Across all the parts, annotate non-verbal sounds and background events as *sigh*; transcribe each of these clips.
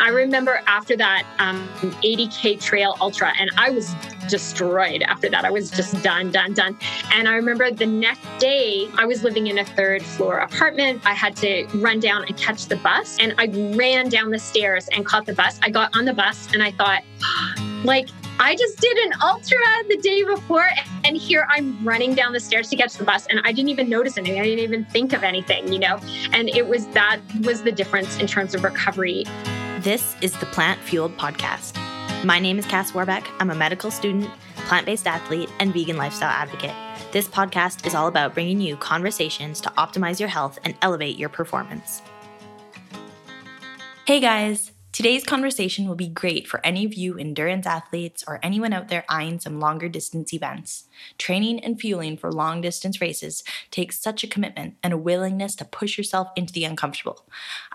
I remember after that um, 80K Trail Ultra, and I was destroyed after that. I was just done, done, done. And I remember the next day, I was living in a third floor apartment. I had to run down and catch the bus. And I ran down the stairs and caught the bus. I got on the bus and I thought, *gasps* like, I just did an ultra the day before, and here I'm running down the stairs to catch the bus, and I didn't even notice anything. I didn't even think of anything, you know? And it was that was the difference in terms of recovery. This is the Plant Fueled Podcast. My name is Cass Warbeck. I'm a medical student, plant based athlete, and vegan lifestyle advocate. This podcast is all about bringing you conversations to optimize your health and elevate your performance. Hey guys! Today's conversation will be great for any of you endurance athletes or anyone out there eyeing some longer distance events. Training and fueling for long distance races takes such a commitment and a willingness to push yourself into the uncomfortable.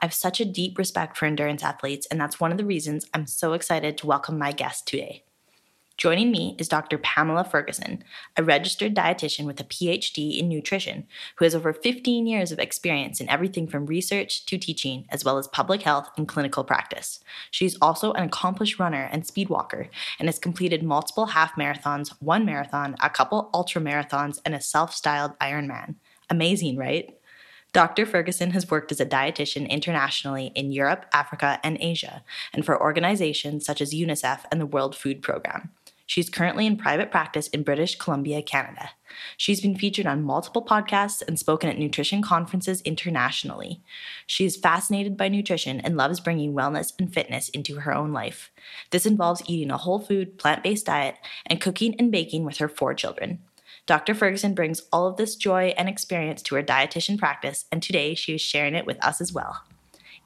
I have such a deep respect for endurance athletes, and that's one of the reasons I'm so excited to welcome my guest today. Joining me is Dr. Pamela Ferguson, a registered dietitian with a PhD in nutrition who has over 15 years of experience in everything from research to teaching, as well as public health and clinical practice. She's also an accomplished runner and speed walker and has completed multiple half marathons, one marathon, a couple ultra marathons, and a self styled Ironman. Amazing, right? Dr. Ferguson has worked as a dietitian internationally in Europe, Africa, and Asia, and for organizations such as UNICEF and the World Food Programme. She's currently in private practice in British Columbia, Canada. She's been featured on multiple podcasts and spoken at nutrition conferences internationally. She is fascinated by nutrition and loves bringing wellness and fitness into her own life. This involves eating a whole food, plant based diet and cooking and baking with her four children. Dr. Ferguson brings all of this joy and experience to her dietitian practice, and today she is sharing it with us as well.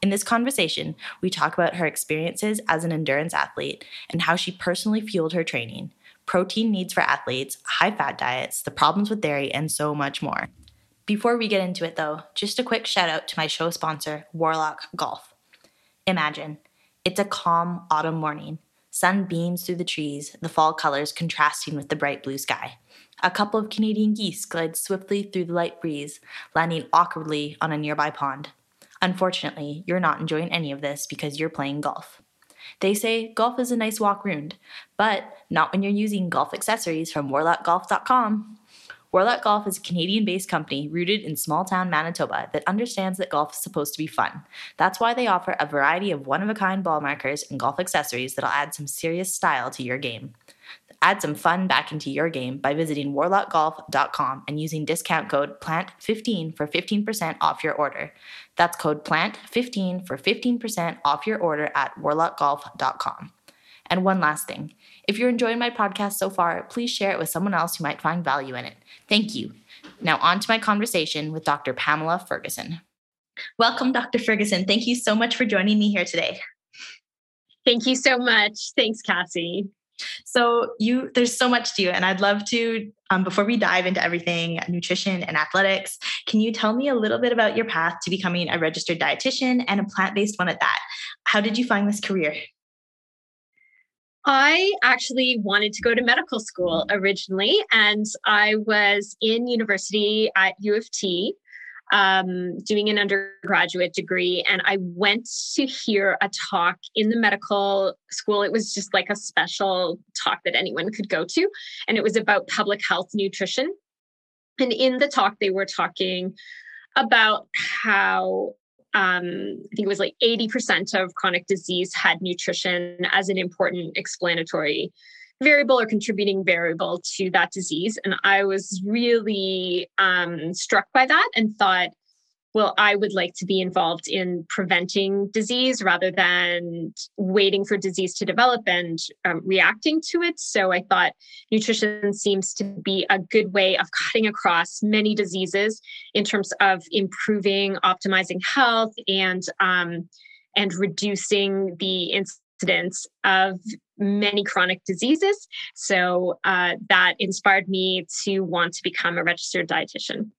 In this conversation, we talk about her experiences as an endurance athlete and how she personally fueled her training, protein needs for athletes, high fat diets, the problems with dairy, and so much more. Before we get into it, though, just a quick shout out to my show sponsor, Warlock Golf. Imagine it's a calm autumn morning. Sun beams through the trees, the fall colors contrasting with the bright blue sky. A couple of Canadian geese glide swiftly through the light breeze, landing awkwardly on a nearby pond. Unfortunately, you're not enjoying any of this because you're playing golf. They say golf is a nice walk round, but not when you're using golf accessories from warlockgolf.com. Warlock Golf is a Canadian based company rooted in small town Manitoba that understands that golf is supposed to be fun. That's why they offer a variety of one of a kind ball markers and golf accessories that'll add some serious style to your game. Add some fun back into your game by visiting warlockgolf.com and using discount code PLANT15 for 15% off your order. That's code PLANT15 for 15% off your order at warlockgolf.com. And one last thing if you're enjoying my podcast so far, please share it with someone else who might find value in it. Thank you. Now, on to my conversation with Dr. Pamela Ferguson. Welcome, Dr. Ferguson. Thank you so much for joining me here today. Thank you so much. Thanks, Cassie. So you, there's so much to you, and I'd love to. Um, before we dive into everything nutrition and athletics, can you tell me a little bit about your path to becoming a registered dietitian and a plant-based one at that? How did you find this career? I actually wanted to go to medical school originally, and I was in university at U of T um, doing an undergraduate degree, and I went to hear a talk in the medical school. It was just like a special talk that anyone could go to, and it was about public health nutrition. And in the talk, they were talking about how um, I think it was like 80% of chronic disease had nutrition as an important explanatory variable or contributing variable to that disease. And I was really um, struck by that and thought, well, I would like to be involved in preventing disease rather than waiting for disease to develop and um, reacting to it. So I thought nutrition seems to be a good way of cutting across many diseases in terms of improving, optimizing health, and um, and reducing the incidence of many chronic diseases. So uh, that inspired me to want to become a registered dietitian.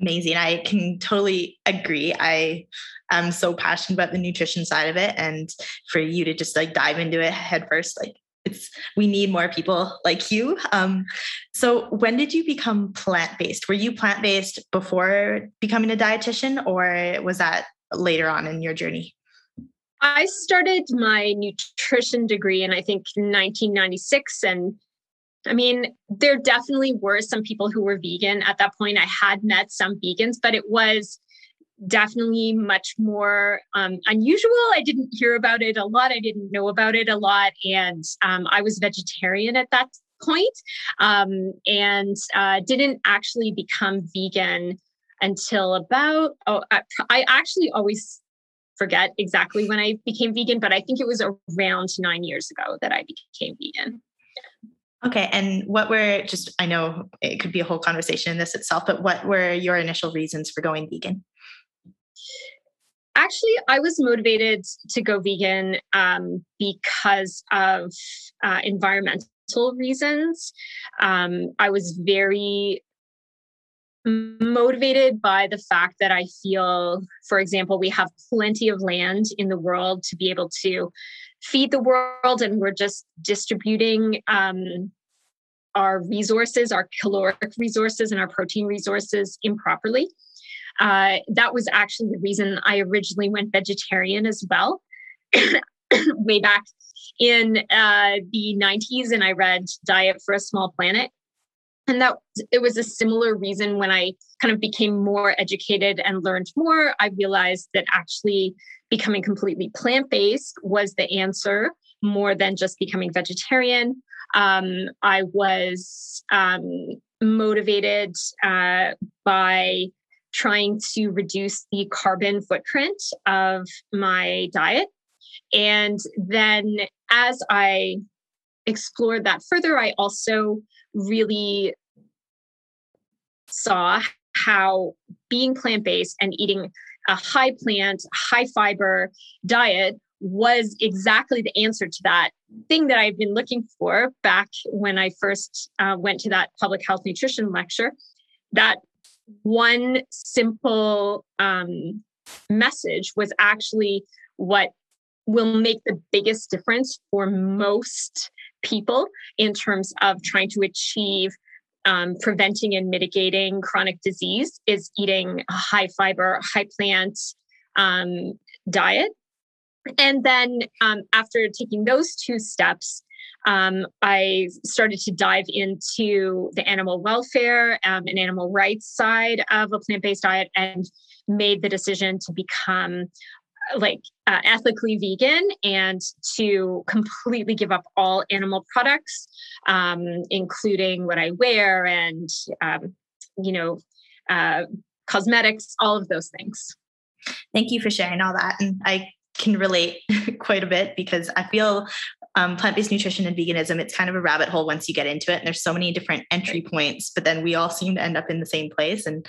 Amazing. I can totally agree. I am so passionate about the nutrition side of it. And for you to just like dive into it head first, like it's we need more people like you. Um, so when did you become plant-based? Were you plant-based before becoming a dietitian or was that later on in your journey? I started my nutrition degree in I think 1996 and I mean, there definitely were some people who were vegan at that point. I had met some vegans, but it was definitely much more um, unusual. I didn't hear about it a lot. I didn't know about it a lot. And um, I was vegetarian at that point um, and uh, didn't actually become vegan until about, oh, I, I actually always forget exactly when I became vegan, but I think it was around nine years ago that I became vegan. Okay. And what were just, I know it could be a whole conversation in this itself, but what were your initial reasons for going vegan? Actually, I was motivated to go vegan um, because of uh, environmental reasons. Um, I was very motivated by the fact that I feel, for example, we have plenty of land in the world to be able to feed the world, and we're just distributing um, our resources, our caloric resources, and our protein resources improperly. Uh, that was actually the reason I originally went vegetarian as well, *coughs* way back in uh, the 90s, and I read Diet for a Small Planet and that it was a similar reason when i kind of became more educated and learned more i realized that actually becoming completely plant-based was the answer more than just becoming vegetarian. Um, i was um, motivated uh, by trying to reduce the carbon footprint of my diet. And then as i explored that further i also really saw how being plant based and eating a high plant, high fiber diet was exactly the answer to that thing that I've been looking for back when I first uh, went to that public health nutrition lecture. That one simple um, message was actually what will make the biggest difference for most people in terms of trying to achieve um, preventing and mitigating chronic disease is eating a high fiber, high plant um, diet. And then um, after taking those two steps, um, I started to dive into the animal welfare um, and animal rights side of a plant based diet and made the decision to become like uh, ethically vegan and to completely give up all animal products, um, including what I wear and, um, you know, uh, cosmetics, all of those things. Thank you for sharing all that. And I can relate *laughs* quite a bit because I feel um, plant-based nutrition and veganism it's kind of a rabbit hole once you get into it and there's so many different entry points but then we all seem to end up in the same place and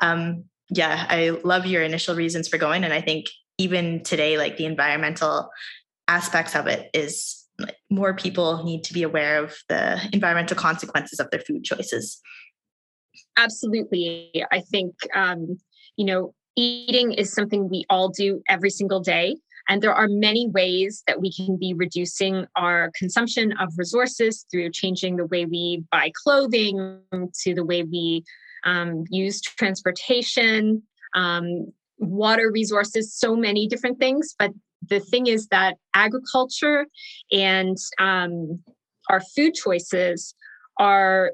um, yeah i love your initial reasons for going and i think even today, like the environmental aspects of it is like, more people need to be aware of the environmental consequences of their food choices. Absolutely. I think, um, you know, eating is something we all do every single day. And there are many ways that we can be reducing our consumption of resources through changing the way we buy clothing, to the way we um, use transportation, um, water resources, so many different things. But the thing is that agriculture and um, our food choices are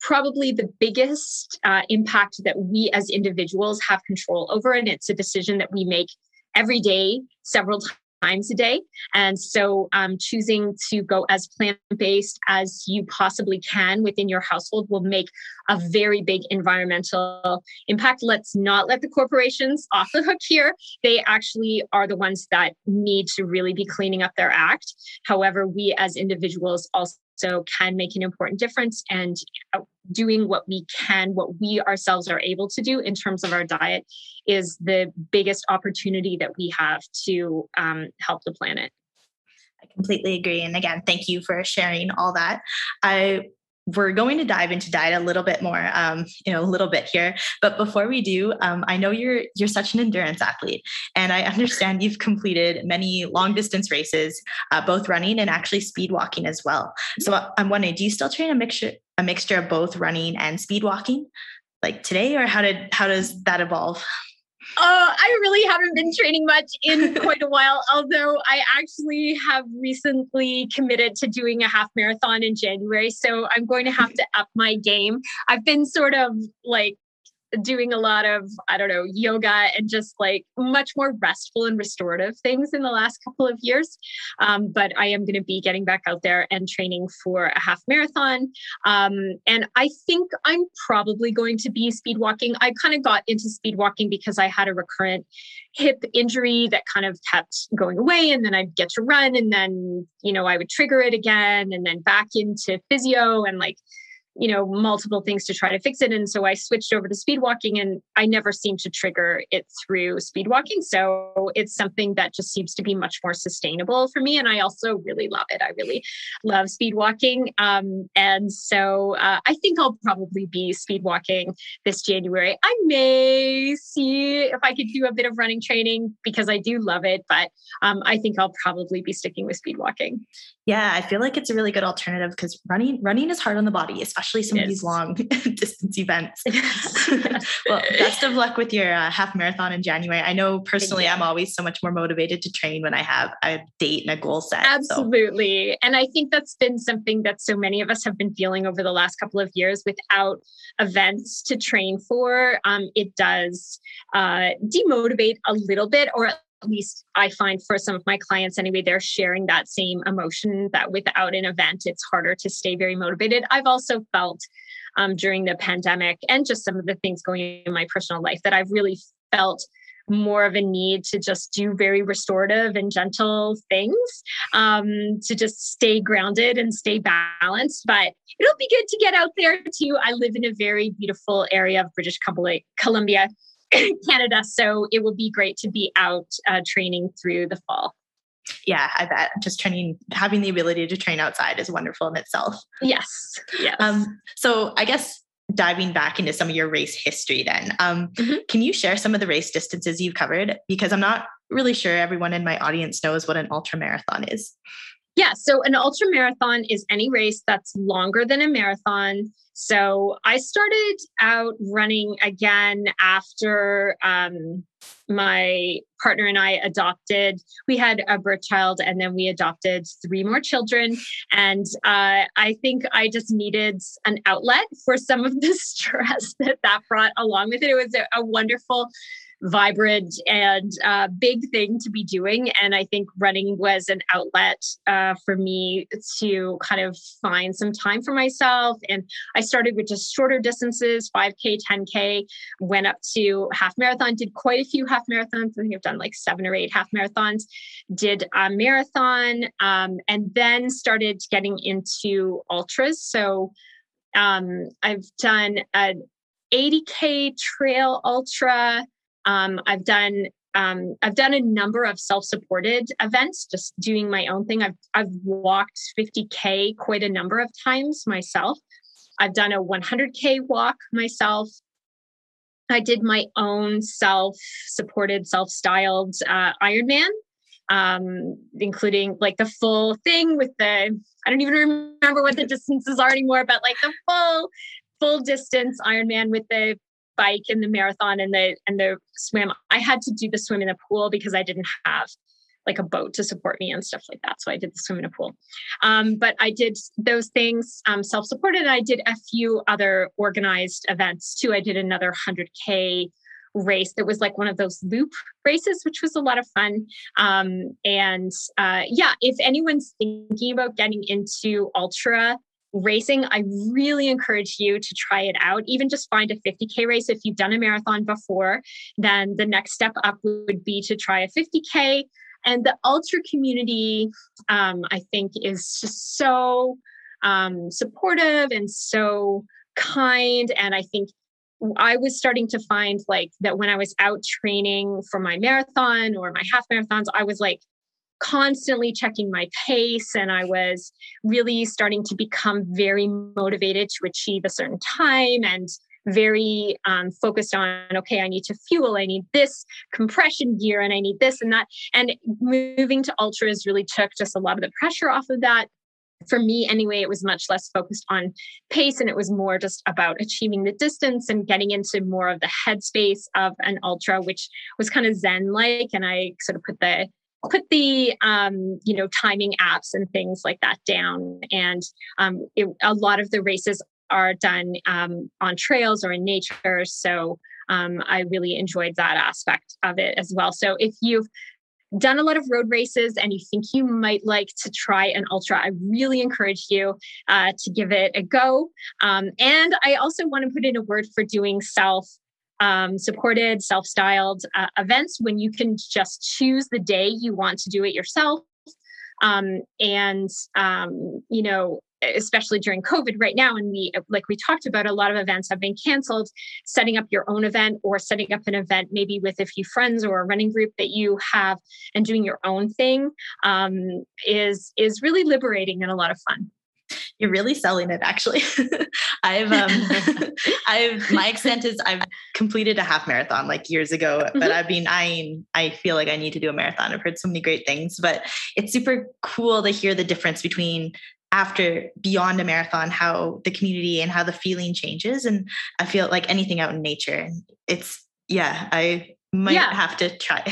probably the biggest uh, impact that we as individuals have control over. And it's a decision that we make every day, several times a day. And so um, choosing to go as plant based as you possibly can within your household will make a very big environmental impact. Let's not let the corporations off the hook here. They actually are the ones that need to really be cleaning up their act. However, we as individuals also so can make an important difference and uh, doing what we can what we ourselves are able to do in terms of our diet is the biggest opportunity that we have to um, help the planet. I completely agree and again thank you for sharing all that. I we're going to dive into diet a little bit more um, you know a little bit here. But before we do um, i know you're you're such an endurance athlete and i understand you've completed many long distance races uh, both running and actually speed walking as well. So i'm wondering do you still train a mixture a mixture of both running and speed walking like today or how did how does that evolve Oh, I really haven't been training much in *laughs* quite a while, although I actually have recently committed to doing a half marathon in January. So I'm going to have to up my game. I've been sort of like doing a lot of, I don't know, yoga and just like much more restful and restorative things in the last couple of years. Um, but I am going to be getting back out there and training for a half marathon. Um, and I think I'm probably going to be speed walking. I kind of got into speed walking because I had a recurrent hip injury that kind of kept going away. And then I'd get to run and then, you know, I would trigger it again and then back into physio and like, you know multiple things to try to fix it. And so i switched over to speed walking and i never seem to trigger it through speed walking. So it's something that just seems to be much more sustainable for me and i also really love it. I really love speed walking. Um, and so uh, i think i'll probably be speed walking this january. I may see if i could do a bit of running training because i do love it but um, i think i'll probably be sticking with speed walking. Yeah i feel like it's a really good alternative because running running is hard on the body especially especially some yes. of these long *laughs* distance events. *laughs* well, best of luck with your uh, half marathon in January. I know personally, I'm always so much more motivated to train when I have a date and a goal set. Absolutely. So. And I think that's been something that so many of us have been feeling over the last couple of years without events to train for. Um, it does uh, demotivate a little bit, or at least I find for some of my clients anyway, they're sharing that same emotion that without an event, it's harder to stay very motivated. I've also felt um, during the pandemic and just some of the things going in my personal life that I've really felt more of a need to just do very restorative and gentle things um, to just stay grounded and stay balanced. But it'll be good to get out there too. I live in a very beautiful area of British Columbia *laughs* Canada. So it will be great to be out uh, training through the fall. Yeah, I bet just training, having the ability to train outside is wonderful in itself. Yes. Yes. Um, so I guess diving back into some of your race history then um, mm-hmm. can you share some of the race distances you've covered because i'm not really sure everyone in my audience knows what an ultra marathon is yeah. So an ultra marathon is any race that's longer than a marathon. So I started out running again after um, my partner and I adopted. We had a birth child and then we adopted three more children. And uh, I think I just needed an outlet for some of the *laughs* stress that that brought along with it. It was a, a wonderful vibrant and uh, big thing to be doing. And I think running was an outlet uh, for me to kind of find some time for myself. And I started with just shorter distances 5K, 10K, went up to half marathon, did quite a few half marathons. I think I've done like seven or eight half marathons, did a marathon, um, and then started getting into ultras. So um, I've done an 80k trail ultra um, I've done um, I've done a number of self-supported events, just doing my own thing. I've I've walked 50k quite a number of times myself. I've done a 100k walk myself. I did my own self-supported, self-styled uh, Ironman, um, including like the full thing with the I don't even remember what the distances are anymore, but like the full full distance Ironman with the bike and the marathon and the and the swim. I had to do the swim in the pool because i didn't have like a boat to support me and stuff like that so i did the swim in a pool. Um, but i did those things um, self-supported. I did a few other organized events too. I did another 100k race that was like one of those loop races which was a lot of fun. Um, and uh, yeah if anyone's thinking about getting into ultra racing, I really encourage you to try it out. Even just find a 50K race. If you've done a marathon before, then the next step up would be to try a 50K. And the ultra community, um, I think, is just so um, supportive and so kind. And I think I was starting to find like that when I was out training for my marathon or my half marathons, I was like constantly checking my pace and I was really starting to become very motivated to achieve a certain time and very um, focused on okay i need to fuel i need this compression gear and i need this and that and moving to ultras really took just a lot of the pressure off of that for me anyway, it was much less focused on pace and it was more just about achieving the distance and getting into more of the headspace of an ultra, which was kind of Zen like. And I sort of put the put the um, you know timing apps and things like that down. And um, it, a lot of the races are done um, on trails or in nature. So um, i really enjoyed that aspect of it as well. So if you've done a lot of road races and you think you might like to try an ultra, I really encourage you uh, to give it a go. Um, and I also want to put in a word for doing self um, supported, self styled uh, events when you can just choose the day you want to do it yourself. Um, and, um, you know, especially during COVID right now. And we, like we talked about, a lot of events have been canceled. Setting up your own event or setting up an event maybe with a few friends or a running group that you have and doing your own thing um, is is really liberating and a lot of fun you're really selling it actually *laughs* i've um *laughs* *laughs* i've my extent is i've completed a half marathon like years ago mm-hmm. but i've been eyeing i feel like i need to do a marathon i've heard so many great things but it's super cool to hear the difference between after beyond a marathon how the community and how the feeling changes and i feel like anything out in nature And it's yeah i might yeah. have to try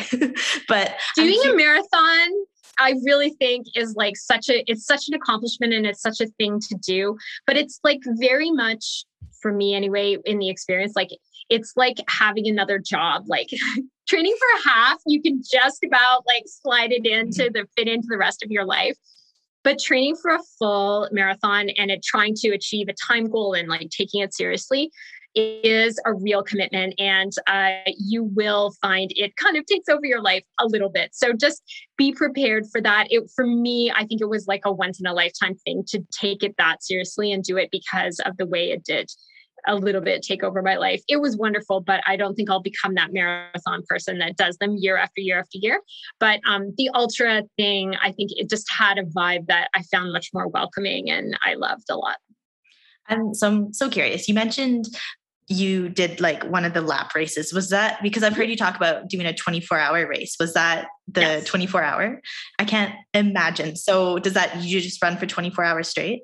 but doing a marathon i really think is like such a it's such an accomplishment and it's such a thing to do but it's like very much for me anyway in the experience like it's like having another job like *laughs* training for a half you can just about like slide it into mm-hmm. the fit into the rest of your life but training for a full marathon and it trying to achieve a time goal and like taking it seriously is a real commitment and uh, you will find it kind of takes over your life a little bit so just be prepared for that it for me i think it was like a once in a lifetime thing to take it that seriously and do it because of the way it did a little bit take over my life. It was wonderful, but I don't think I'll become that marathon person that does them year after year after year. But um, the ultra thing, I think it just had a vibe that I found much more welcoming and I loved a lot. And so I'm so curious. You mentioned you did like one of the lap races. Was that because I've heard you talk about doing a 24 hour race? Was that the yes. 24 hour? I can't imagine. So does that you just run for 24 hours straight?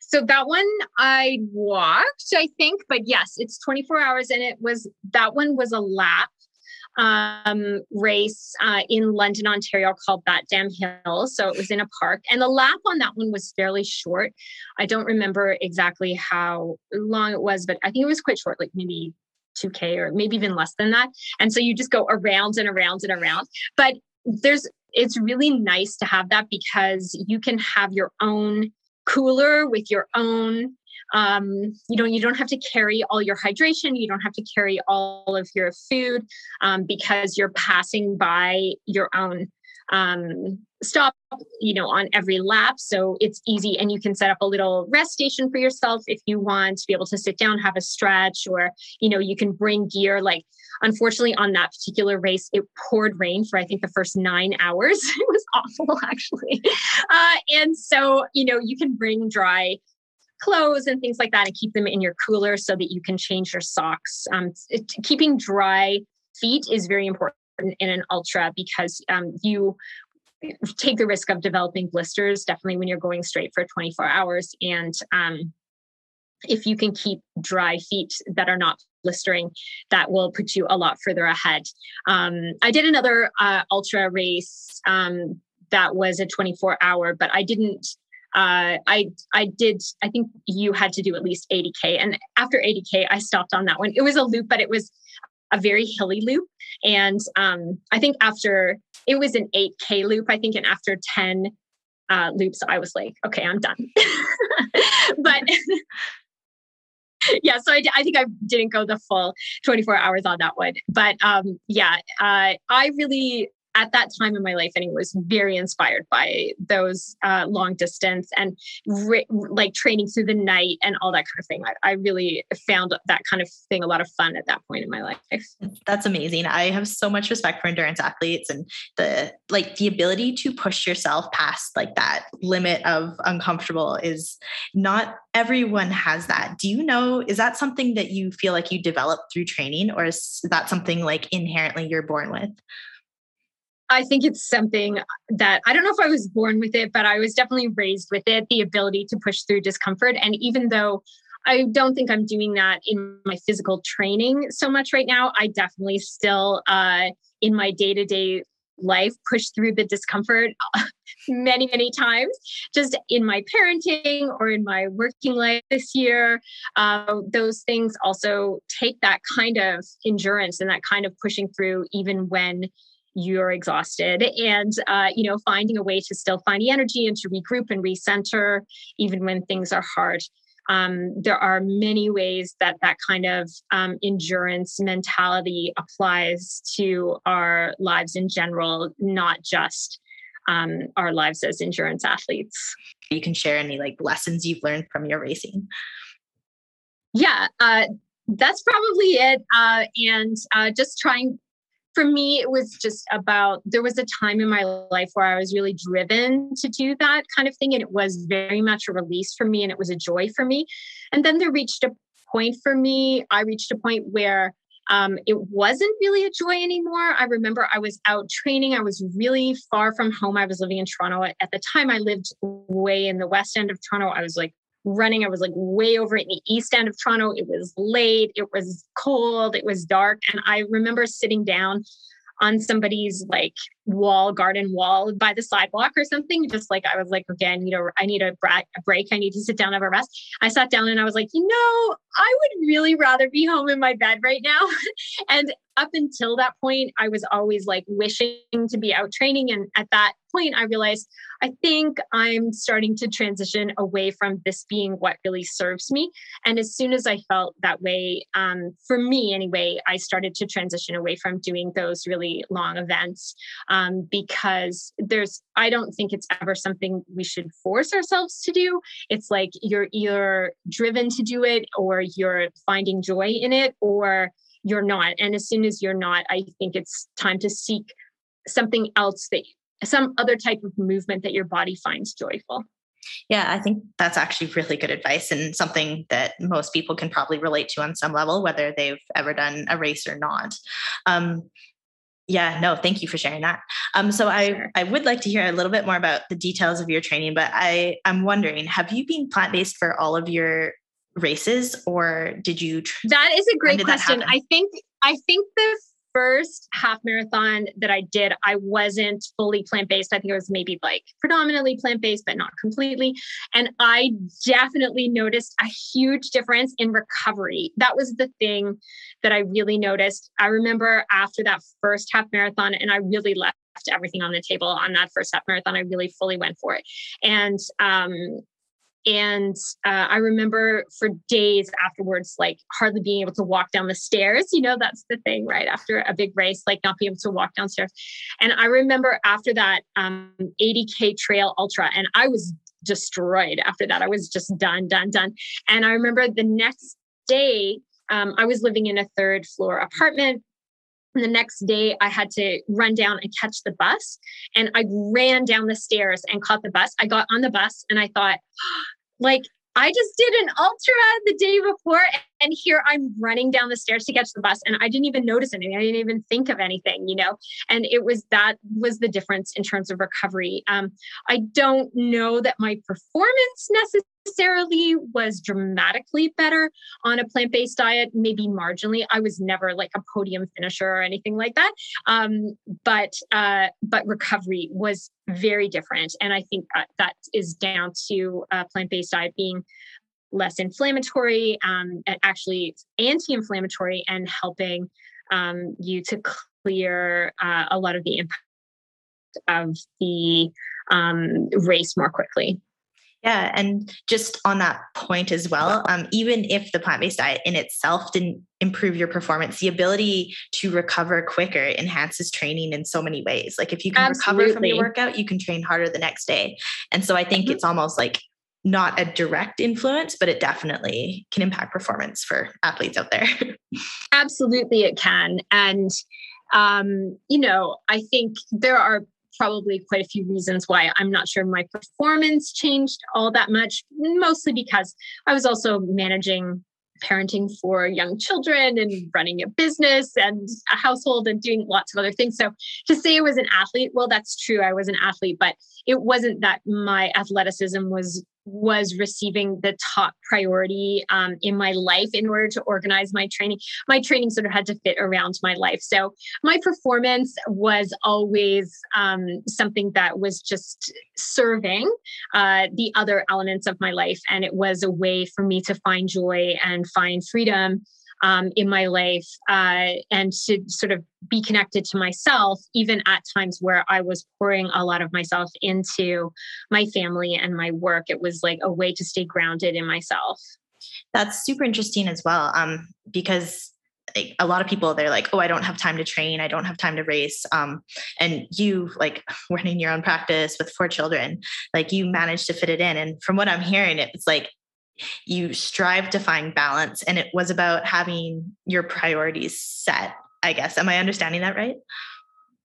So that one I walked, I think, but yes, it's 24 hours and it was that one was a lap um, race uh, in London, Ontario called Batdam Hill. So it was in a park. And the lap on that one was fairly short. I don't remember exactly how long it was, but I think it was quite short, like maybe 2K or maybe even less than that. And so you just go around and around and around. But there's, it's really nice to have that because you can have your own cooler with your own um, you know you don't have to carry all your hydration. You don't have to carry all of your food um, because you're passing by your own um, stop you know on every lap. So it's easy and you can set up a little rest station for yourself if you want to be able to sit down have a stretch or you know you can bring gear. Like unfortunately on that particular race it poured rain for i think the first nine hours. *laughs* It was awful *laughs* actually. Uh, and so you know you can bring dry clothes and things like that and keep them in your cooler so that you can change your socks. Um, it, keeping dry feet is very important in an ultra because um, you take the risk of developing blisters definitely when you're going straight for 24 hours. And um, if you can keep dry feet that are not blistering that will put you a lot further ahead. Um, i did another uh, ultra race um, that was a 24 hour but i didn't uh, I I did I think you had to do at least 80k and after 80k I stopped on that one. It was a loop, but it was a very hilly loop, and um, I think after it was an 8k loop, I think, and after 10 uh, loops, I was like, okay, I'm done. *laughs* but *laughs* yeah, so I, I think I didn't go the full 24 hours on that one. But um, yeah, uh, I really at that time in my life and it was very inspired by those uh, long distance and re- like training through the night and all that kind of thing. I, I, really found that kind of thing a lot of fun at that point in my life. That's amazing. I have so much respect for endurance athletes and the like the ability to push yourself past like that limit of uncomfortable is not everyone has that. Do you know is that something that you feel like you develop through training or is that something like inherently you're born with I think it's something that I don't know if I was born with it, but I was definitely raised with it the ability to push through discomfort. And even though I don't think I'm doing that in my physical training so much right now, I definitely still, uh, in my day to day life, push through the discomfort *laughs* many, many times, just in my parenting or in my working life this year. Uh, those things also take that kind of endurance and that kind of pushing through, even when you're exhausted. And uh, you know finding a way to still find the energy and to regroup and recenter even when things are hard. Um, there are many ways that that kind of um, endurance mentality applies to our lives in general not just um, our lives as endurance athletes. You can share any like lessons you've learned from your racing. Yeah uh, that's probably it uh, and uh, just trying for me, it was just about there was a time in my life where I was really driven to do that kind of thing. And it was very much a release for me and it was a joy for me. And then there reached a point for me, I reached a point where um, it wasn't really a joy anymore. I remember I was out training. I was really far from home. I was living in Toronto. At the time, I lived way in the west end of Toronto. I was like running. I was like way over in the east end of Toronto. It was late, it was cold, it was dark. And I remember sitting down on somebody's like wall, garden wall by the sidewalk or something. Just like I was like, okay, I need a, I need a, break. I need to sit down, have a rest. I sat down and I was like, you know, I would really rather be home in my bed right now. *laughs* and up until that point, I was always like wishing to be out training. And at that point, I realized I think I'm starting to transition away from this being what really serves me. And as soon as I felt that way, um, for me anyway, I started to transition away from doing those really long events because there's, I don't think it's ever something we should force ourselves to do. It's like you're either driven to do it or you're finding joy in it or you're not. And as soon as you're not, I think it's time to seek something else that some other type of movement that your body finds joyful. Yeah, I think that's actually really good advice and something that most people can probably relate to on some level, whether they've ever done a race or not. Um, yeah, no, thank you for sharing that. Um, so I. I would like to hear a little bit more about the details of your training, but I, I'm wondering, have you been plant-based for all of your races or did you? Tr- that is a great question. I think, I think the first half marathon that I did, I wasn't fully plant based. I think it was maybe like predominantly plant based, but not completely. And I definitely noticed a huge difference in recovery. That was the thing that I really noticed. I remember after that first half marathon, and I really left everything on the table on that first half marathon. I really fully went for it. And um, and uh, I remember for days afterwards, like hardly being able to walk down the stairs. You know, that's the thing, right? After a big race, like not being able to walk downstairs. And I remember after that um, 80K trail ultra, and I was destroyed after that. I was just done, done, done. And I remember the next day, um, I was living in a third floor apartment and the next day, I had to run down and catch the bus. And I ran down the stairs and caught the bus. I got on the bus and I thought, like, I just did an ultra the day before, and here I'm running down the stairs to catch the bus, and I didn't even notice anything. I didn't even think of anything, you know. And it was that was the difference in terms of recovery. Um, I don't know that my performance necessarily was dramatically better on a plant based diet, maybe marginally. I was never like a podium finisher or anything like that. Um, but uh, but recovery was very different, and I think that, that is down to a plant based diet being less inflammatory, um, actually anti-inflammatory, and helping um, you to clear uh, a lot of the impact of the um, race more quickly. Yeah, and just on that point as well, um, even if the plant based diet in itself didn't improve your performance, the ability to recover quicker enhances training in so many ways. Like if you can Absolutely. recover from your workout, you can train harder the next day. And so I think mm-hmm. it's almost like not a direct influence, but it definitely can impact performance for athletes out there. *laughs* Absolutely, it can. And um, you know, I think there are probably quite a few reasons why I'm not sure my performance changed all that much, mostly because I was also managing parenting for young children and running a business and a household and doing lots of other things. So to say I was an athlete, well, that's true. I was an athlete, but it wasn't that my athleticism was was receiving the top priority um, in my life in order to organize my training. My training sort of had to fit around my life. So my performance was always um, something that was just serving uh, the other elements of my life. And it was a way for me to find joy and find freedom um, in my life uh, and to sort of be connected to myself, even at times where I was pouring a lot of myself into my family and my work. It was like a way to stay grounded in myself. That's super interesting as well, um, because a lot of people they're like oh i don't have time to train i don't have time to race um, and you like *laughs* running your own practice with four children like you managed to fit it in and from what i'm hearing it's like you strive to find balance and it was about having your priorities set i guess am i understanding that right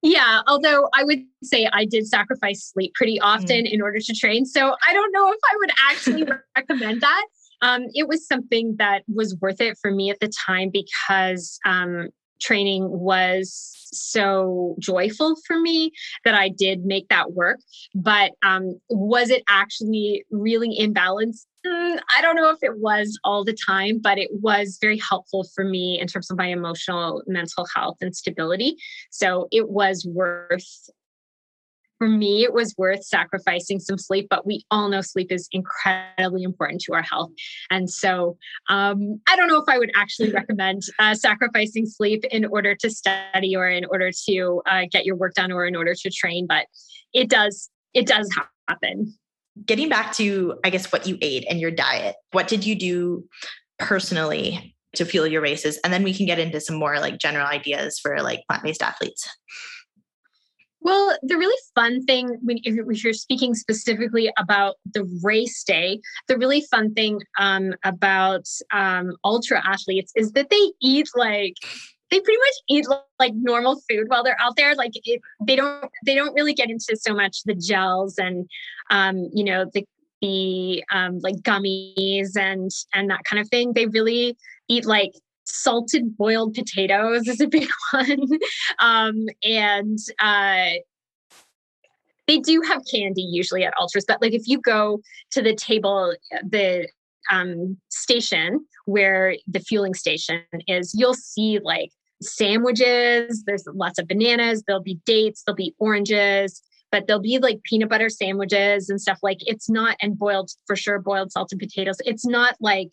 yeah, although I would say I did sacrifice sleep pretty often mm. in order to train. So I don't know if I would actually *laughs* recommend that. Um, it was something that was worth it for me at the time because um, training was so joyful for me that I did make that work. But um, was it actually really imbalanced? Mm, I don't know if it was all the time, but it was very helpful for me in terms of my emotional, mental health, and stability. So it was worth for me, it was worth sacrificing some sleep, but we all know sleep is incredibly important to our health. And so um, I don't know if I would actually *laughs* recommend uh, sacrificing sleep in order to study or in order to uh, get your work done or in order to train, but it does, it does happen. Getting back to, I guess, what you ate and your diet, what did you do personally to fuel your races? And then we can get into some more like general ideas for like plant based athletes. Well, the really fun thing when if you're speaking specifically about the race day, the really fun thing um, about um, ultra athletes is that they eat like they pretty much eat like normal food while they're out there. Like it, they don't they don't really get into so much the gels and um, you know the the um, like gummies and and that kind of thing. They really eat like salted boiled potatoes is a *laughs* big one. um, and uh, they do have candy usually at ultras, but like if you go to the table, the um, station where the fueling station is, you'll see like sandwiches. There's lots of bananas. There'll be dates. There'll be oranges but there'll be like peanut butter sandwiches and stuff like it's not and boiled for sure boiled salted potatoes it's not like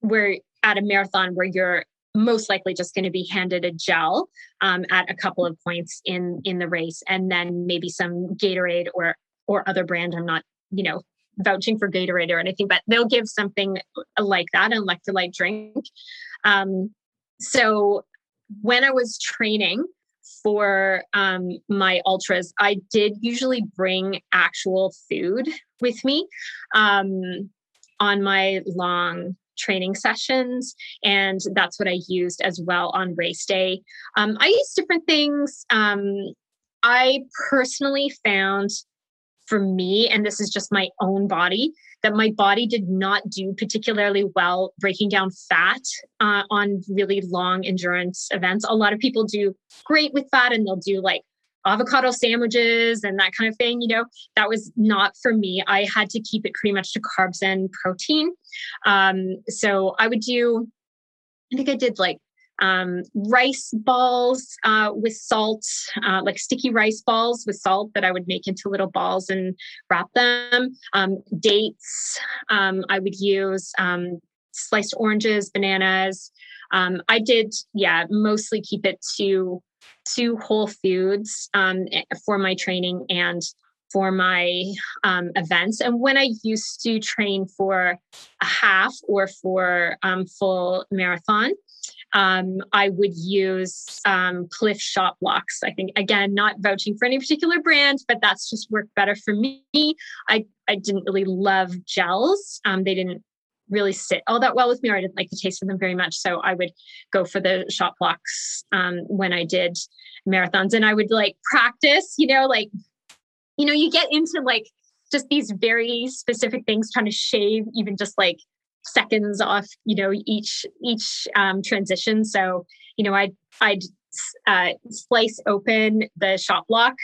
we're at a marathon where you're most likely just going to be handed a gel um, at a couple of points in in the race and then maybe some gatorade or or other brand i'm not you know vouching for gatorade or anything but they'll give something like that an electrolyte drink um, so when i was training for um, my ultras i did usually bring actual food with me um, on my long training sessions. And that's what I used as well on race day. Um, I used different things. Um, I personally found for me, and this is just my own body, that my body did not do particularly well breaking down fat uh, on really long endurance events. A lot of people do great with fat and they'll do like avocado sandwiches and that kind of thing. You know, that was not for me. I had to keep it pretty much to carbs and protein. Um, so I would do, I think I did like um, rice balls uh, with salt, uh, like sticky rice balls with salt that I would make into little balls and wrap them. Um, dates, um, I would use um, sliced oranges, bananas. Um, I did, yeah, mostly keep it to to Whole Foods um, eh, for my training and for my um, events. And when I used to train for a half or for um, full marathon, um, I would use um, Clif Shot Blocks. I think again, not vouching for any particular brand, but that's just worked better for me. I I didn't really love gels. Um, they didn't really sit all that well with me or I didn't like the taste of them very much. So I would go for the shot blocks um, when I did marathons and I would like practice, you know, like, you know, you get into like just these very specific things, trying to shave even just like seconds off, you know, each each um, transition. So, you know, I'd I'd uh, slice open the shot block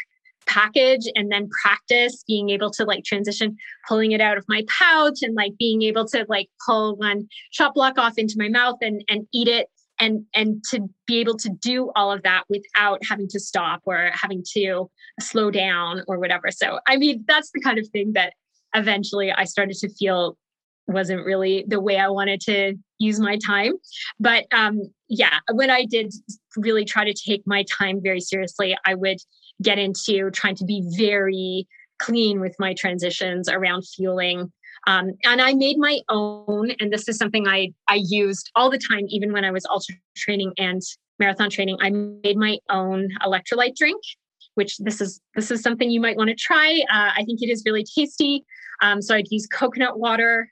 package and then practice being able to like transition pulling it out of my pouch and like being able to like pull one shot block off into my mouth and and eat it and and to be able to do all of that without having to stop or having to slow down or whatever so i mean that's the kind of thing that eventually i started to feel wasn't really the way I wanted to use my time. But um, yeah, when I did really try to take my time very seriously, I would get into trying to be very clean with my transitions around fueling. Um, and I made my own, and this is something I I used all the time, even when I was ultra training and marathon training. I made my own electrolyte drink, which this is this is something you might want to try. Uh, I think it is really tasty. Um, so I'd use coconut water,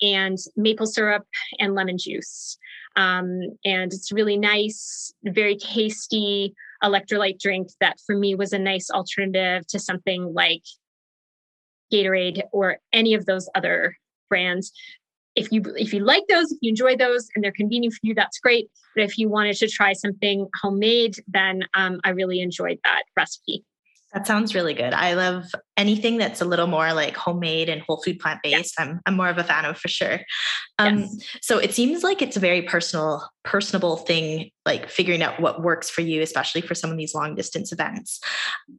and maple syrup and lemon juice. Um, and it's really nice, very tasty electrolyte drink that for me was a nice alternative to something like Gatorade or any of those other brands. If you if you like those, if you enjoy those, and they're convenient for you, that's great. But if you wanted to try something homemade, then um, I really enjoyed that recipe. That sounds really good. I love anything that's a little more like homemade and whole food plant based. Yeah. I'm I'm more of a fan of for sure. Um, yes. So it seems like it's a very personal, personable thing, like figuring out what works for you, especially for some of these long distance events.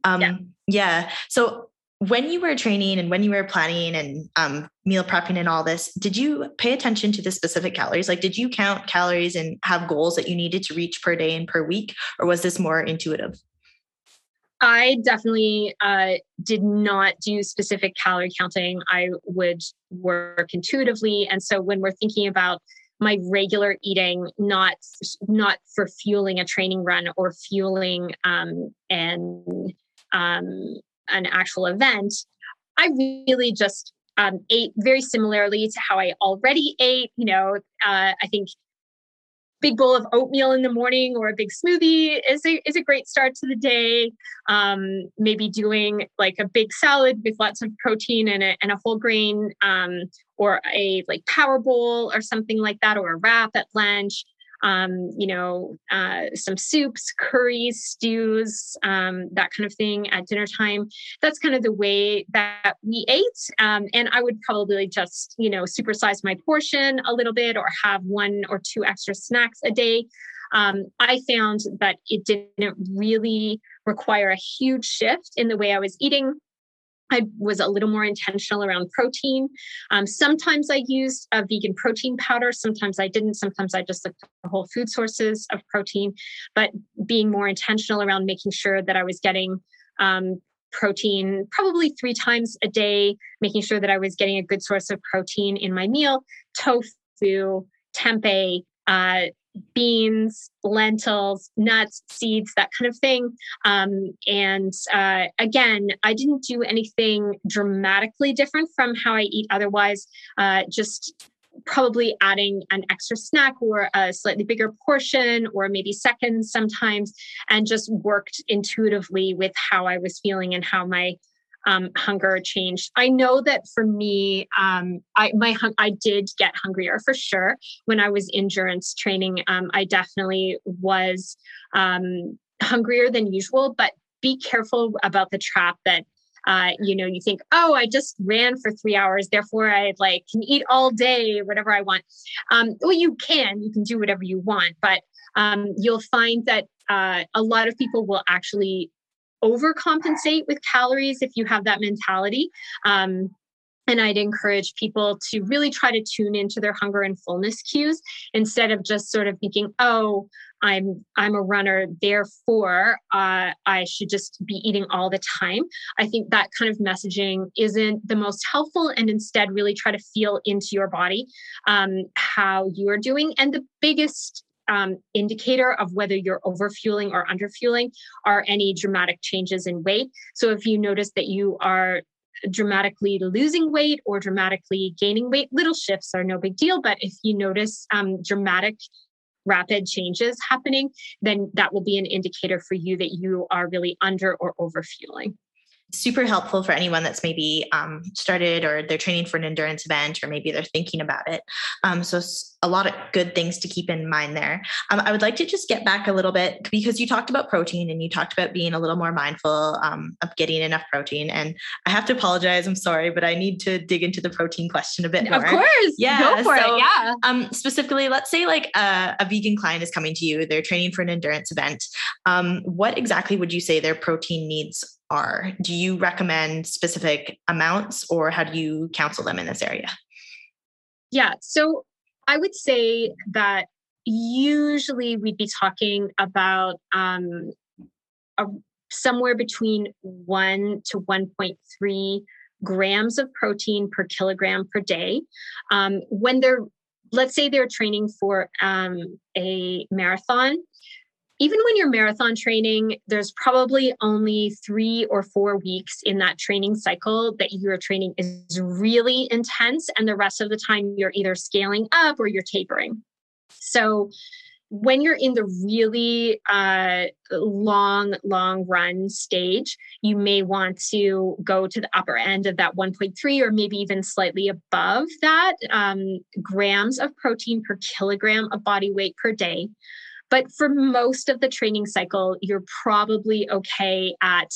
Um, yeah. yeah. So when you were training and when you were planning and um, meal prepping and all this, did you pay attention to the specific calories? Like, did you count calories and have goals that you needed to reach per day and per week, or was this more intuitive? I definitely uh, did not do specific calorie counting. I would work intuitively, and so when we're thinking about my regular eating, not not for fueling a training run or fueling um, an um, an actual event, I really just um, ate very similarly to how I already ate. You know, uh, I think big bowl of oatmeal in the morning or a big smoothie is a, is a great start to the day. Um, maybe doing like a big salad with lots of protein and a, and a whole grain um, or a like power bowl or something like that, or a wrap at lunch um, you know, uh, some soups, curries, stews, um, that kind of thing at dinner time. That's kind of the way that we ate. Um, and I would probably just, you know, supersize my portion a little bit or have one or two extra snacks a day. Um, I found that it didn't really require a huge shift in the way I was eating. I was a little more intentional around protein. Um, sometimes I used a vegan protein powder. Sometimes I didn't. Sometimes I just looked for whole food sources of protein, but being more intentional around making sure that I was getting um, protein probably three times a day, making sure that I was getting a good source of protein in my meal, tofu, tempeh, uh, beans, lentils, nuts, seeds, that kind of thing. Um, and uh, again, I didn't do anything dramatically different from how I eat otherwise, uh, just probably adding an extra snack or a slightly bigger portion or maybe seconds sometimes and just worked intuitively with how I was feeling and how my um, hunger changed. I know that for me, um, I my I did get hungrier for sure when I was endurance training. Um, I definitely was um, hungrier than usual, but be careful about the trap that uh, you know you think oh i just ran for three hours therefore i like can eat all day whatever i want um, well you can you can do whatever you want but um, you'll find that uh, a lot of people will actually overcompensate with calories if you have that mentality. Um, and I'd encourage people to really try to tune into their hunger and fullness cues instead of just sort of thinking, "Oh, I'm I'm a runner, therefore uh, I should just be eating all the time." I think that kind of messaging isn't the most helpful, and instead really try to feel into your body um, how you are doing. And the biggest um, indicator of whether you're overfueling or underfueling are any dramatic changes in weight. So if you notice that you are dramatically losing weight or dramatically gaining weight, little shifts are no big deal. But if you notice um, dramatic rapid changes happening, then that will be an indicator for you that you are really under or overfueling. Super helpful for anyone that's maybe um, started or they're training for an endurance event or maybe they're thinking about it. Um, so a lot of good things to keep in mind there. Um, I would like to just get back a little bit because you talked about protein and you talked about being a little more mindful um, of getting enough protein. And I have to apologize. I'm sorry, but I need to dig into the protein question a bit more. Of course. Yeah. Go for so, it. Yeah. Um, specifically, let's say like a, a, vegan client is coming to you, they're training for an endurance event. Um, what exactly would you say their protein needs are? Do you recommend specific amounts or how do you counsel them in this area? Yeah. So I would say that usually we'd be talking about um, a, somewhere between 1 to 1.3 grams of protein per kilogram per day. Um, when they're, let's say they're training for um, a marathon, even when you're marathon training, there's probably only three or four weeks in that training cycle that your training is really intense. And the rest of the time, you're either scaling up or you're tapering. So, when you're in the really uh, long, long run stage, you may want to go to the upper end of that 1.3 or maybe even slightly above that um, grams of protein per kilogram of body weight per day. But for most of the training cycle, you're probably okay at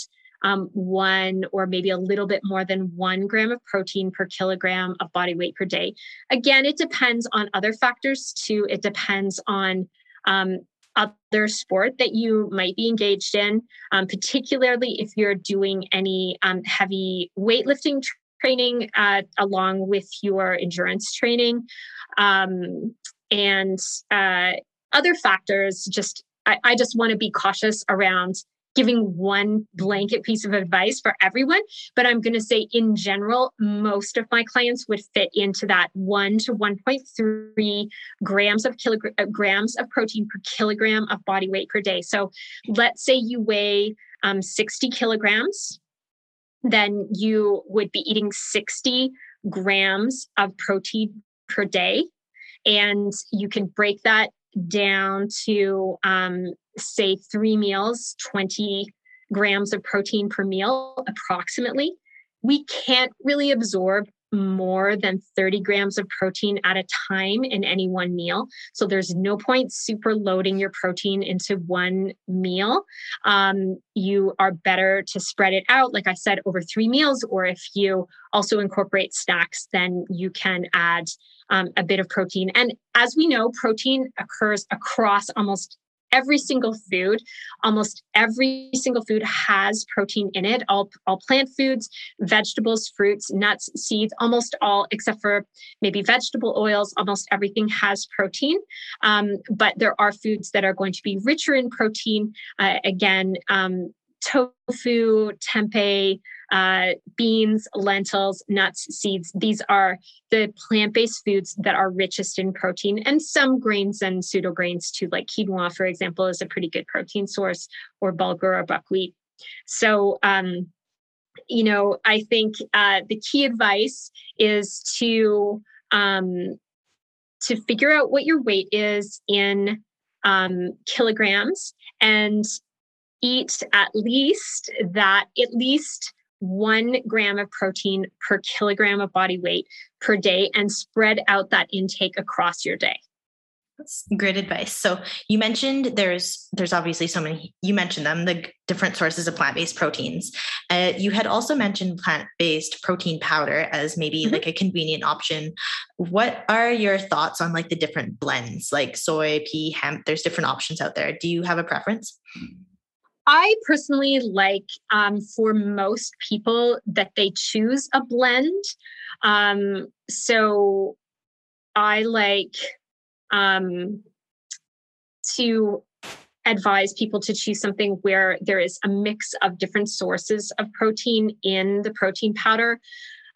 um, one or maybe a little bit more than one gram of protein per kilogram of body weight per day. Again, it depends on other factors too. It depends on um, other sport that you might be engaged in, um, particularly if you're doing any um, heavy weightlifting training uh, along with your endurance training. Um, and uh, other factors just I, I just want to be cautious around giving one blanket piece of advice for everyone, but I'm going to say in general, most of my clients would fit into that one to 1.3 grams of kilograms uh, of protein per kilogram of body weight per day. So let's say you weigh um, 60 kilograms, then you would be eating 60 grams of protein per day. And you can break that down to um, say three meals, 20 grams of protein per meal approximately. We can't really absorb more than 30 grams of protein at a time in any one meal. So there's no point super loading your protein into one meal. Um, you are better to spread it out, like I said, over three meals. Or if you also incorporate snacks, then you can add um, a bit of protein. And as we know, protein occurs across almost every single food. Almost every single food has protein in it. All, all plant foods vegetables fruits nuts seeds almost all except for maybe vegetable oils almost everything has protein. Um, but there are foods that are going to be richer in protein. Uh, again um, tofu tempeh uh, beans, lentils, nuts, seeds. These are the plant based foods that are richest in protein, and some grains and pseudo grains too, like quinoa, for example, is a pretty good protein source, or bulgur or buckwheat. So, um, you know, I think uh, the key advice is to um, to figure out what your weight is in um, kilograms and eat at least that at least one gram of protein per kilogram of body weight per day and spread out that intake across your day. That's great advice. So you mentioned there's there's obviously so many. You mentioned them, the different sources of plant based proteins. Uh, you had also mentioned plant based protein powder as maybe mm-hmm. like a convenient option. What are your thoughts on like the different blends, like soy, pea, hemp? There's different options out there. Do you have a preference? I personally like um, for most people that they choose a blend. Um, so I like um, to advise people to choose something where there is a mix of different sources of protein in the protein powder.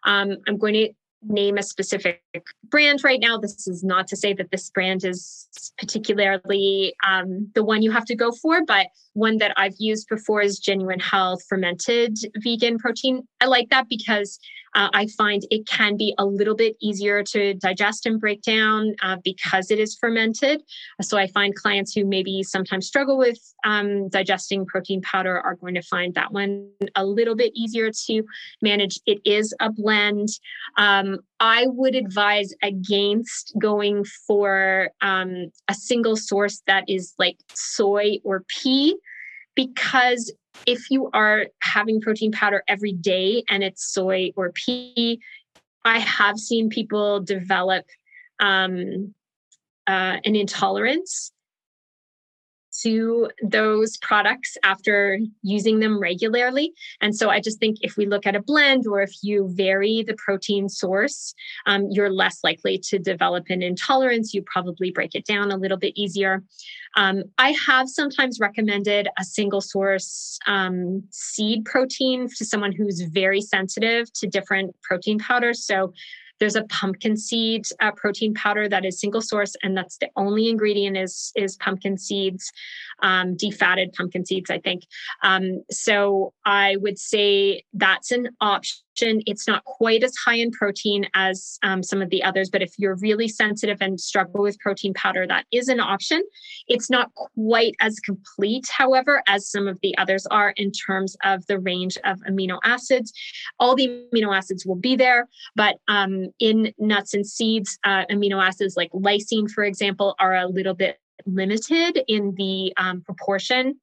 Um, I'm going to name a specific brand right now. This is not to say that this brand is particularly um, the one you have to go for, but one that I've used before is Genuine Health fermented vegan protein. I like that because uh, I find it can be a little bit easier to digest and break down uh, because it is fermented. So I find clients who maybe sometimes struggle with um, digesting protein powder are going to find that one a little bit easier to manage. It is a blend. Um, I would advise against going for um, a single source that is like soy or pea because if you are having protein powder every day and it's soy or pea, I have seen people develop um, uh, an intolerance to those products after using them regularly. And so I just think if we look at a blend or if you vary the protein source, um, you're less likely to develop an intolerance. You probably break it down a little bit easier. Um, I have sometimes recommended a single source um, seed protein to someone who's very sensitive to different protein powders. So there's a pumpkin seed uh, protein powder that is single source, and that's the only ingredient is is pumpkin seeds, um, defatted pumpkin seeds, I think. Um, so I would say that's an option it's not quite as high in protein as um, some of the others, but if you're really sensitive and struggle with protein powder, that is an option. It's not quite as complete, however, as some of the others are in terms of the range of amino acids. All the amino acids will be there, but um, in nuts and seeds, uh, amino acids like lysine, for example, are a little bit limited in the um, proportion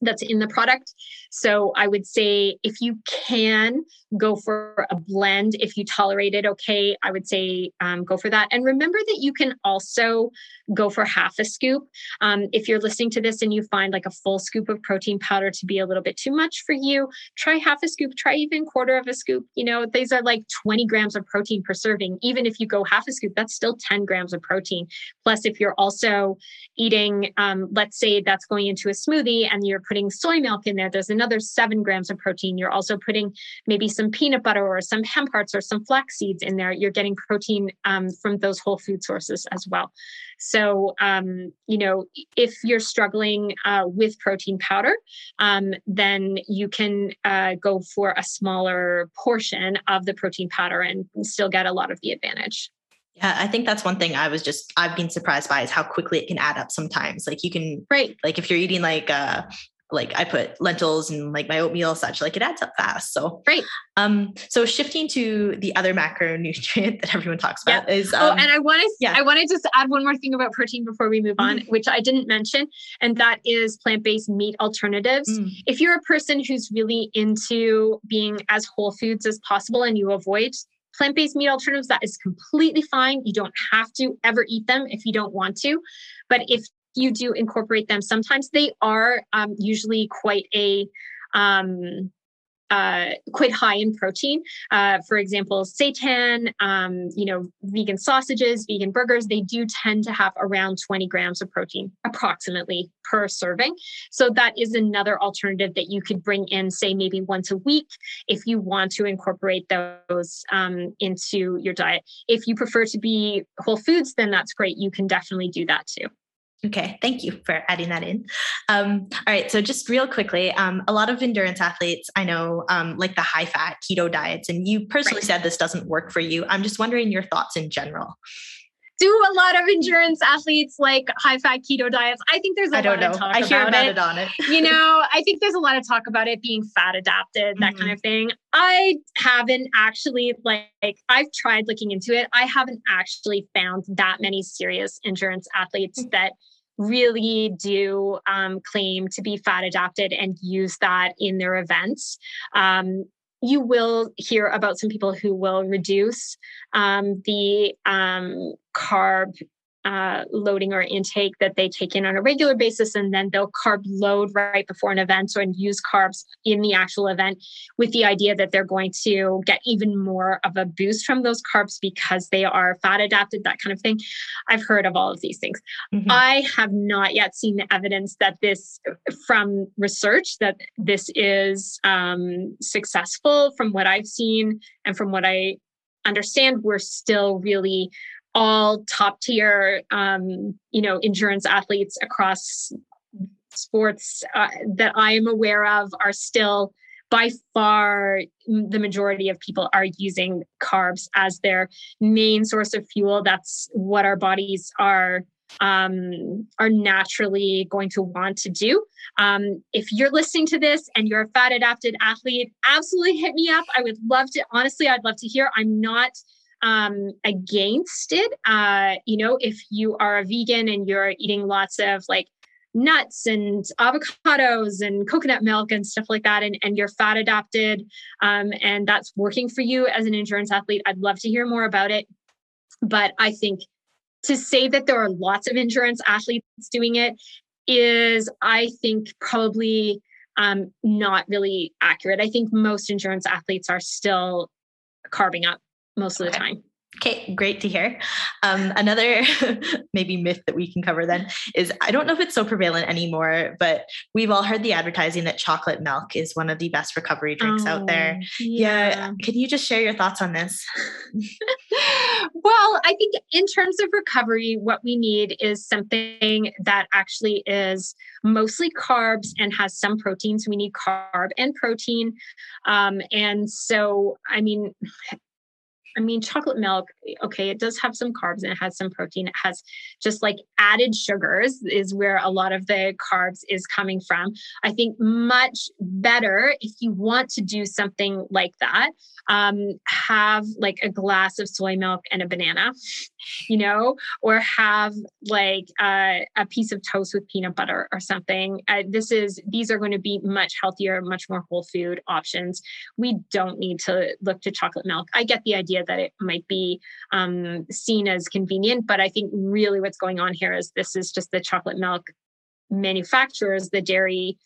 that's in the product. So I would say if you can go for a blend, if you tolerate it okay, I would say um, go for that. And remember that you can also go for half a scoop. Um, if you're listening to this and you find like a full scoop of protein powder to be a little bit too much for you, try half a scoop, try even quarter of a scoop. You know, these are like 20 grams of protein per serving. Even if you go half a scoop, that's still 10 grams of protein. Plus, if you're also eating, um, let's say that's going into a smoothie and you're putting soy milk in there, there's another seven grams of protein. You're also putting maybe some peanut butter or some hemp hearts or some flax seeds in there. You're getting protein um, from those whole food sources as well. So, um, you know, if you're struggling uh, with protein powder, um, then you can uh, go for a smaller portion of the protein powder and still get a lot of the advantage. Yeah, I think that's one thing I was just I've been surprised by is how quickly it can add up sometimes. Like you can right like if you're eating like uh like I put lentils and like my oatmeal such, like it adds up fast. So great. Um, so shifting to the other macronutrient *laughs* that everyone talks about yeah. is oh, um, oh, and I want to yeah. I want to just add one more thing about protein before we move on, mm-hmm. which I didn't mention, and that is plant-based meat alternatives. Mm. If you're a person who's really into being as whole foods as possible and you avoid plant-based meat alternatives that is completely fine you don't have to ever eat them if you don't want to but if you do incorporate them, sometimes they are um, usually quite a um, uh, quite high in protein. Uh, for example, seitan, um, you know, vegan sausages, vegan burgers, they do tend to have around 20 grams of protein approximately per serving. So that is another alternative that you could bring in, say, maybe once a week if you want to incorporate those um, into your diet. If you prefer to be whole foods, then that's great. You can definitely do that too. Okay, thank you for adding that in. Um, all right, so just real quickly, um, a lot of endurance athletes I know um, like the high fat keto diets, and you personally right. said this doesn't work for you. I'm just wondering your thoughts in general. Do a lot of endurance athletes like high fat keto diets? I think there's a I lot know. of talk I hear about, it. on it. *laughs* you know, I think there's a lot of talk about it being fat adapted, that mm-hmm. kind of thing. I haven't actually like I've tried looking into it. I haven't actually found that many serious endurance athletes mm. that really do um, claim to be fat adapted and use that in their events. Um, you will hear about some people who will reduce um, the um, carb uh, loading or intake that they take in on a regular basis, and then they'll carb load right before an event or and use carbs in the actual event with the idea that they're going to get even more of a boost from those carbs because they are fat adapted, that kind of thing. I've heard of all of these things. Mm-hmm. I have not yet seen the evidence that this, from research, that this is um, successful. From what I've seen and from what I understand, we're still really all top tier, um, you know, endurance athletes across sports uh, that I am aware of are still by far the majority of people are using carbs as their main source of fuel. That's what our bodies are um, are naturally going to want to do. Um, if you're listening to this and you're a fat adapted athlete, absolutely hit me up. I would love to, honestly, I'd love to hear. I'm not um, against it. Uh, you know, if you are a vegan and you're eating lots of like nuts and avocados and coconut milk and stuff like that, and, and you're fat adapted um, and that's working for you as an endurance athlete, I'd love to hear more about it. But I think to say that there are lots of endurance athletes doing it is, I think, probably um, not really accurate. I think most endurance athletes are still carbing up most of the time. Okay, great to hear. Um, another *laughs* maybe myth that we can cover then is I don't know if it's so prevalent anymore, but we've all heard the advertising that chocolate milk is one of the best recovery drinks oh, out there. Oh, yeah. yeah. Can you just share your thoughts on this? *laughs* well, I think in terms of recovery, what we need is something that actually is mostly carbs and has some proteins. We need carb and protein. Um, and so, I mean, I mean, chocolate milk, okay, it does have some carbs and it has some protein. It has just like added sugars, is where a lot of the carbs is coming from. I think much better if you want to do something like that, um, have like a glass of soy milk and a banana, you know, or have like uh, a piece of toast with peanut butter or something. Uh, this is, these are going to be much healthier, much more whole food options. We don't need to look to chocolate milk. I get the idea that it might be um, seen as convenient, but I think really what's going on here is this is just the chocolate milk manufacturers, the dairy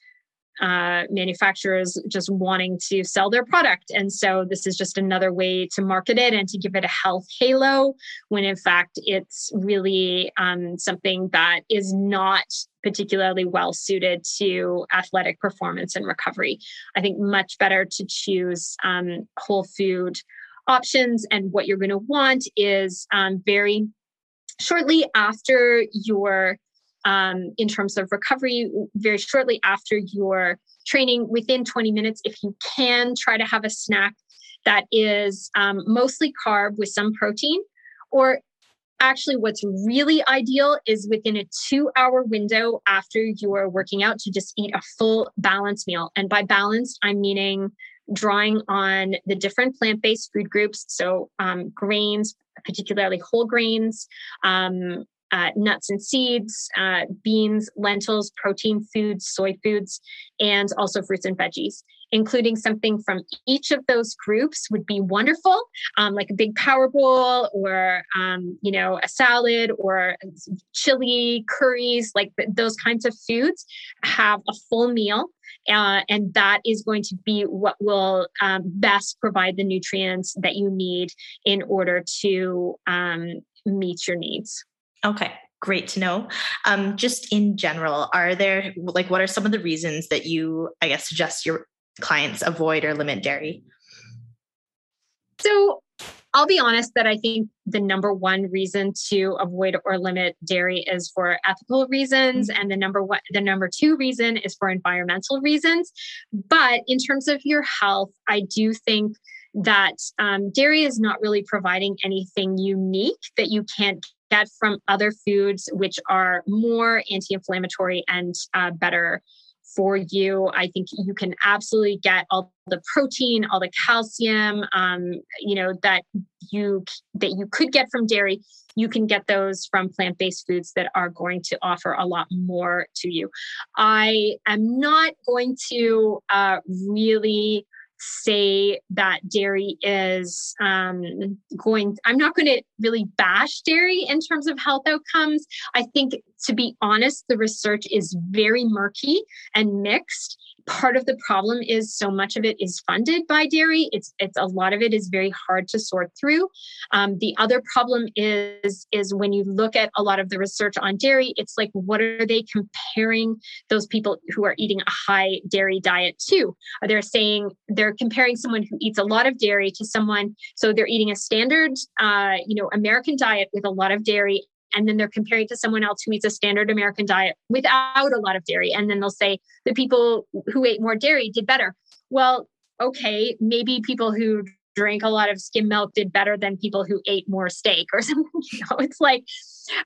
uh, manufacturers just wanting to sell their product. And so this is just another way to market it and to give it a health halo when in fact it's really um, something that is not particularly well suited to athletic performance and recovery. I think much better to choose um, whole food options. And what you're going to want is um, very shortly after your um, in terms of recovery very shortly after your training within 20 minutes if you can try to have a snack that is um, mostly carb with some protein or actually what's really ideal is within a two hour window after you're working out to just eat a full balanced meal and by balanced i'm meaning drawing on the different plant-based food groups. So um, grains particularly whole grains um, uh, nuts and seeds, uh, beans, lentils, protein foods, soy foods, and also fruits and veggies. Including something from each of those groups would be wonderful, um, like a big power bowl, or um, you know, a salad, or chili, curries, like th- those kinds of foods. Have a full meal, uh, and that is going to be what will um, best provide the nutrients that you need in order to um, meet your needs. Okay, great to know. Um, just in general, are there like what are some of the reasons that you, I guess, suggest your clients avoid or limit dairy? So I'll be honest that I think the number one reason to avoid or limit dairy is for ethical reasons, mm-hmm. and the number one, the number two reason is for environmental reasons. But in terms of your health, I do think that um, dairy is not really providing anything unique that you can't get from other foods, which are more anti inflammatory and uh, better for you. I think you can absolutely get all the protein, all the calcium, um, you know, that you that you could get from dairy. You can get those from plant-based foods that are going to offer a lot more to you. I am not going to uh, really say that dairy is um, going, I'm not going to really bash dairy in terms of health outcomes. I think, to be honest, the research is very murky and mixed part of the problem is so much of it is funded by dairy. It's it's a lot of it is very hard to sort through. Um, the other problem is is when you look at a lot of the research on dairy it's like what are they comparing those people who are eating a high dairy diet to? Are they saying they're comparing someone who eats a lot of dairy to someone so they're eating a standard uh, you know american diet with a lot of dairy and then they're comparing to someone else who eats a standard American diet without a lot of dairy. And then they'll say the people who ate more dairy did better. Well, okay, maybe people who drank a lot of skim milk did better than people who ate more steak or *laughs* something. You know, it's like,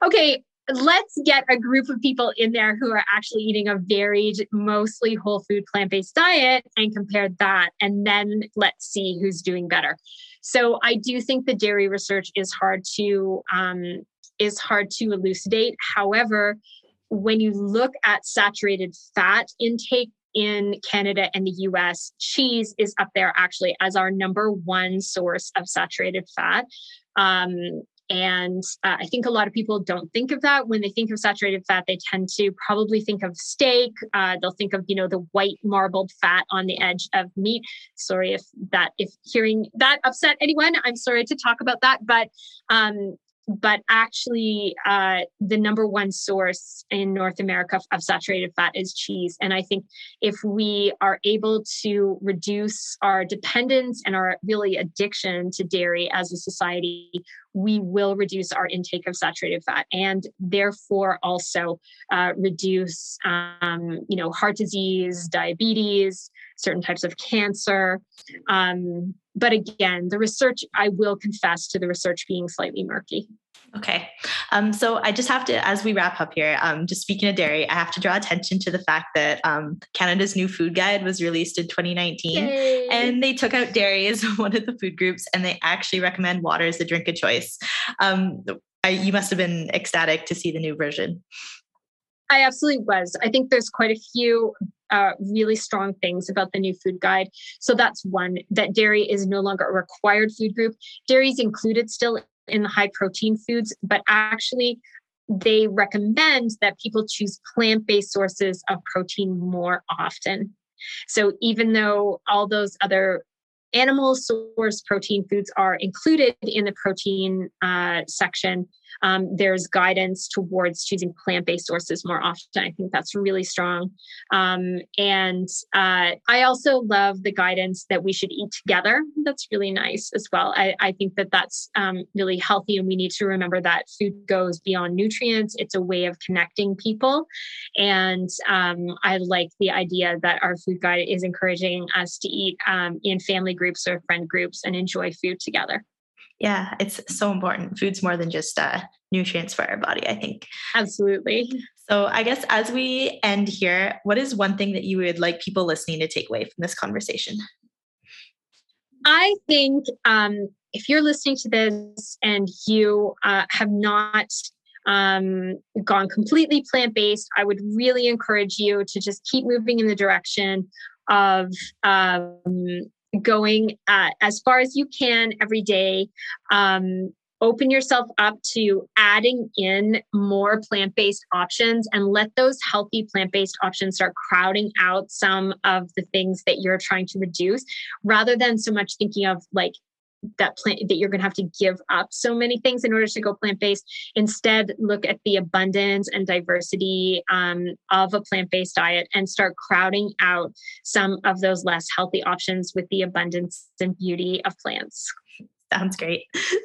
okay, let's get a group of people in there who are actually eating a varied, mostly whole food, plant based diet and compare that. And then let's see who's doing better. So I do think the dairy research is hard to um, is hard to elucidate. However, when you look at saturated fat intake in Canada and the US, cheese is up there actually as our number one source of saturated fat. Um, and uh, I think a lot of people don't think of that when they think of saturated fat. They tend to probably think of steak. Uh, they'll think of you know the white marbled fat on the edge of meat. Sorry if that if hearing that upset anyone. I'm sorry to talk about that, but um, but actually uh, the number one source in north america of saturated fat is cheese. And i think if we are able to reduce our dependence and our really addiction to dairy as a society we will reduce our intake of saturated fat and therefore also uh, reduce um, you know heart disease diabetes certain types of cancer um, but again, the research, I will confess to the research being slightly murky. Okay. Um, so I just have to, as we wrap up here, um, just speaking of dairy, I have to draw attention to the fact that um, Canada's new food guide was released in 2019 Yay. and they took out dairy as *laughs* one of the food groups and they actually recommend water as the drink of choice. Um, I, you must have been ecstatic to see the new version. I absolutely was. I think there's quite a few uh, really strong things about the new food guide. So that's one that dairy is no longer a required food group. Dairy is included still in the high protein foods, but actually, they recommend that people choose plant based sources of protein more often. So even though all those other animal source protein foods are included in the protein uh, section, um, there's guidance towards choosing plant-based sources more often. I think that's really strong. Um, and uh, I also love the guidance that we should eat together. That's really nice as well. I, I think that that's um, really healthy, and we need to remember that food goes beyond nutrients. It's a way of connecting people, and um, I like the idea that our food guide is encouraging us to eat um, in family groups or friend groups and enjoy food together yeah, it's so important. Food's more than just uh, nutrients for our body, I think. Absolutely. So, I guess as we end here, what is one thing that you would like people listening to take away from this conversation? I think um, if you're listening to this and you uh, have not um, gone completely plant based, I would really encourage you to just keep moving in the direction of um, going uh, as far as you can every day. Um, open yourself up to adding in more plant based options and let those healthy plant based options start crowding out some of the things that you're trying to reduce rather than so much thinking of like that plant that you're going to have to give up so many things in order to go plant based. Instead, look at the abundance and diversity um, of a plant based diet and start crowding out some of those less healthy options with the abundance and beauty of plants. Sounds great.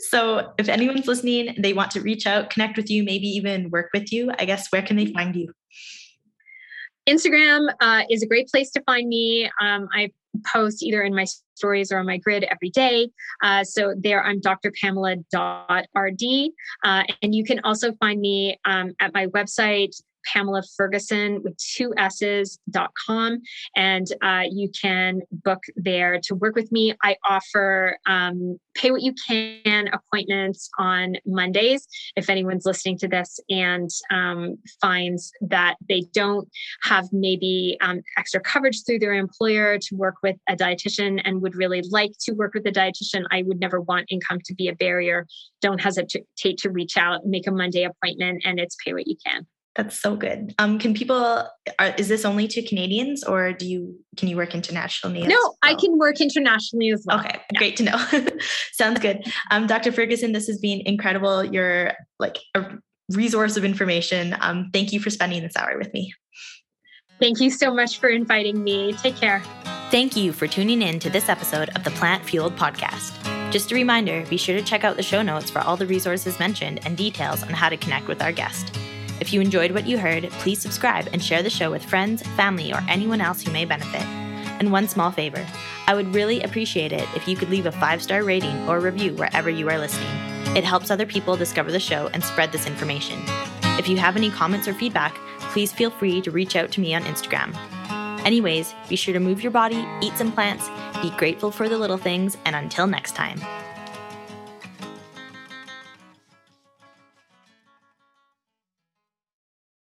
So, if anyone's listening, they want to reach out, connect with you, maybe even work with you, I guess where can they find you? Instagram uh, is a great place to find me. Um, I post either in my stories or on my grid every day. Uh, so there I'm drpamela.rd. Uh, and you can also find me um, at my website, Pamela Fergusson with two S's.com. And uh, you can book there to work with me. I offer um, pay what you can appointments on Mondays. If anyone's listening to this and um, finds that they don't have maybe um, extra coverage through their employer to work with a dietitian and would really like to work with a dietitian, I would never want income to be a barrier. Don't hesitate to reach out, make a Monday appointment, and it's pay what you can. That's so good. Um, can people? Are, is this only to Canadians, or do you can you work internationally? No, well? I can work internationally as well. Okay, yeah. great to know. *laughs* Sounds good. Um, Dr. Fergusson, this has been incredible. You're like a resource of information. Um, thank you for spending this hour with me. Thank you so much for inviting me. Take care. Thank you for tuning in to this episode of the Plant Fueled Podcast. Just a reminder be sure to check out the show notes for all the resources mentioned and details on how to connect with our guest. If you enjoyed what you heard, please subscribe and share the show with friends, family, or anyone else who may benefit. And one small favor I would really appreciate it if you could leave a five star rating or review wherever you are listening. It helps other people discover the show and spread this information. If you have any comments or feedback, please feel free to reach out to me on Instagram. Anyways, be sure to move your body, eat some plants, be grateful for the little things, and until next time.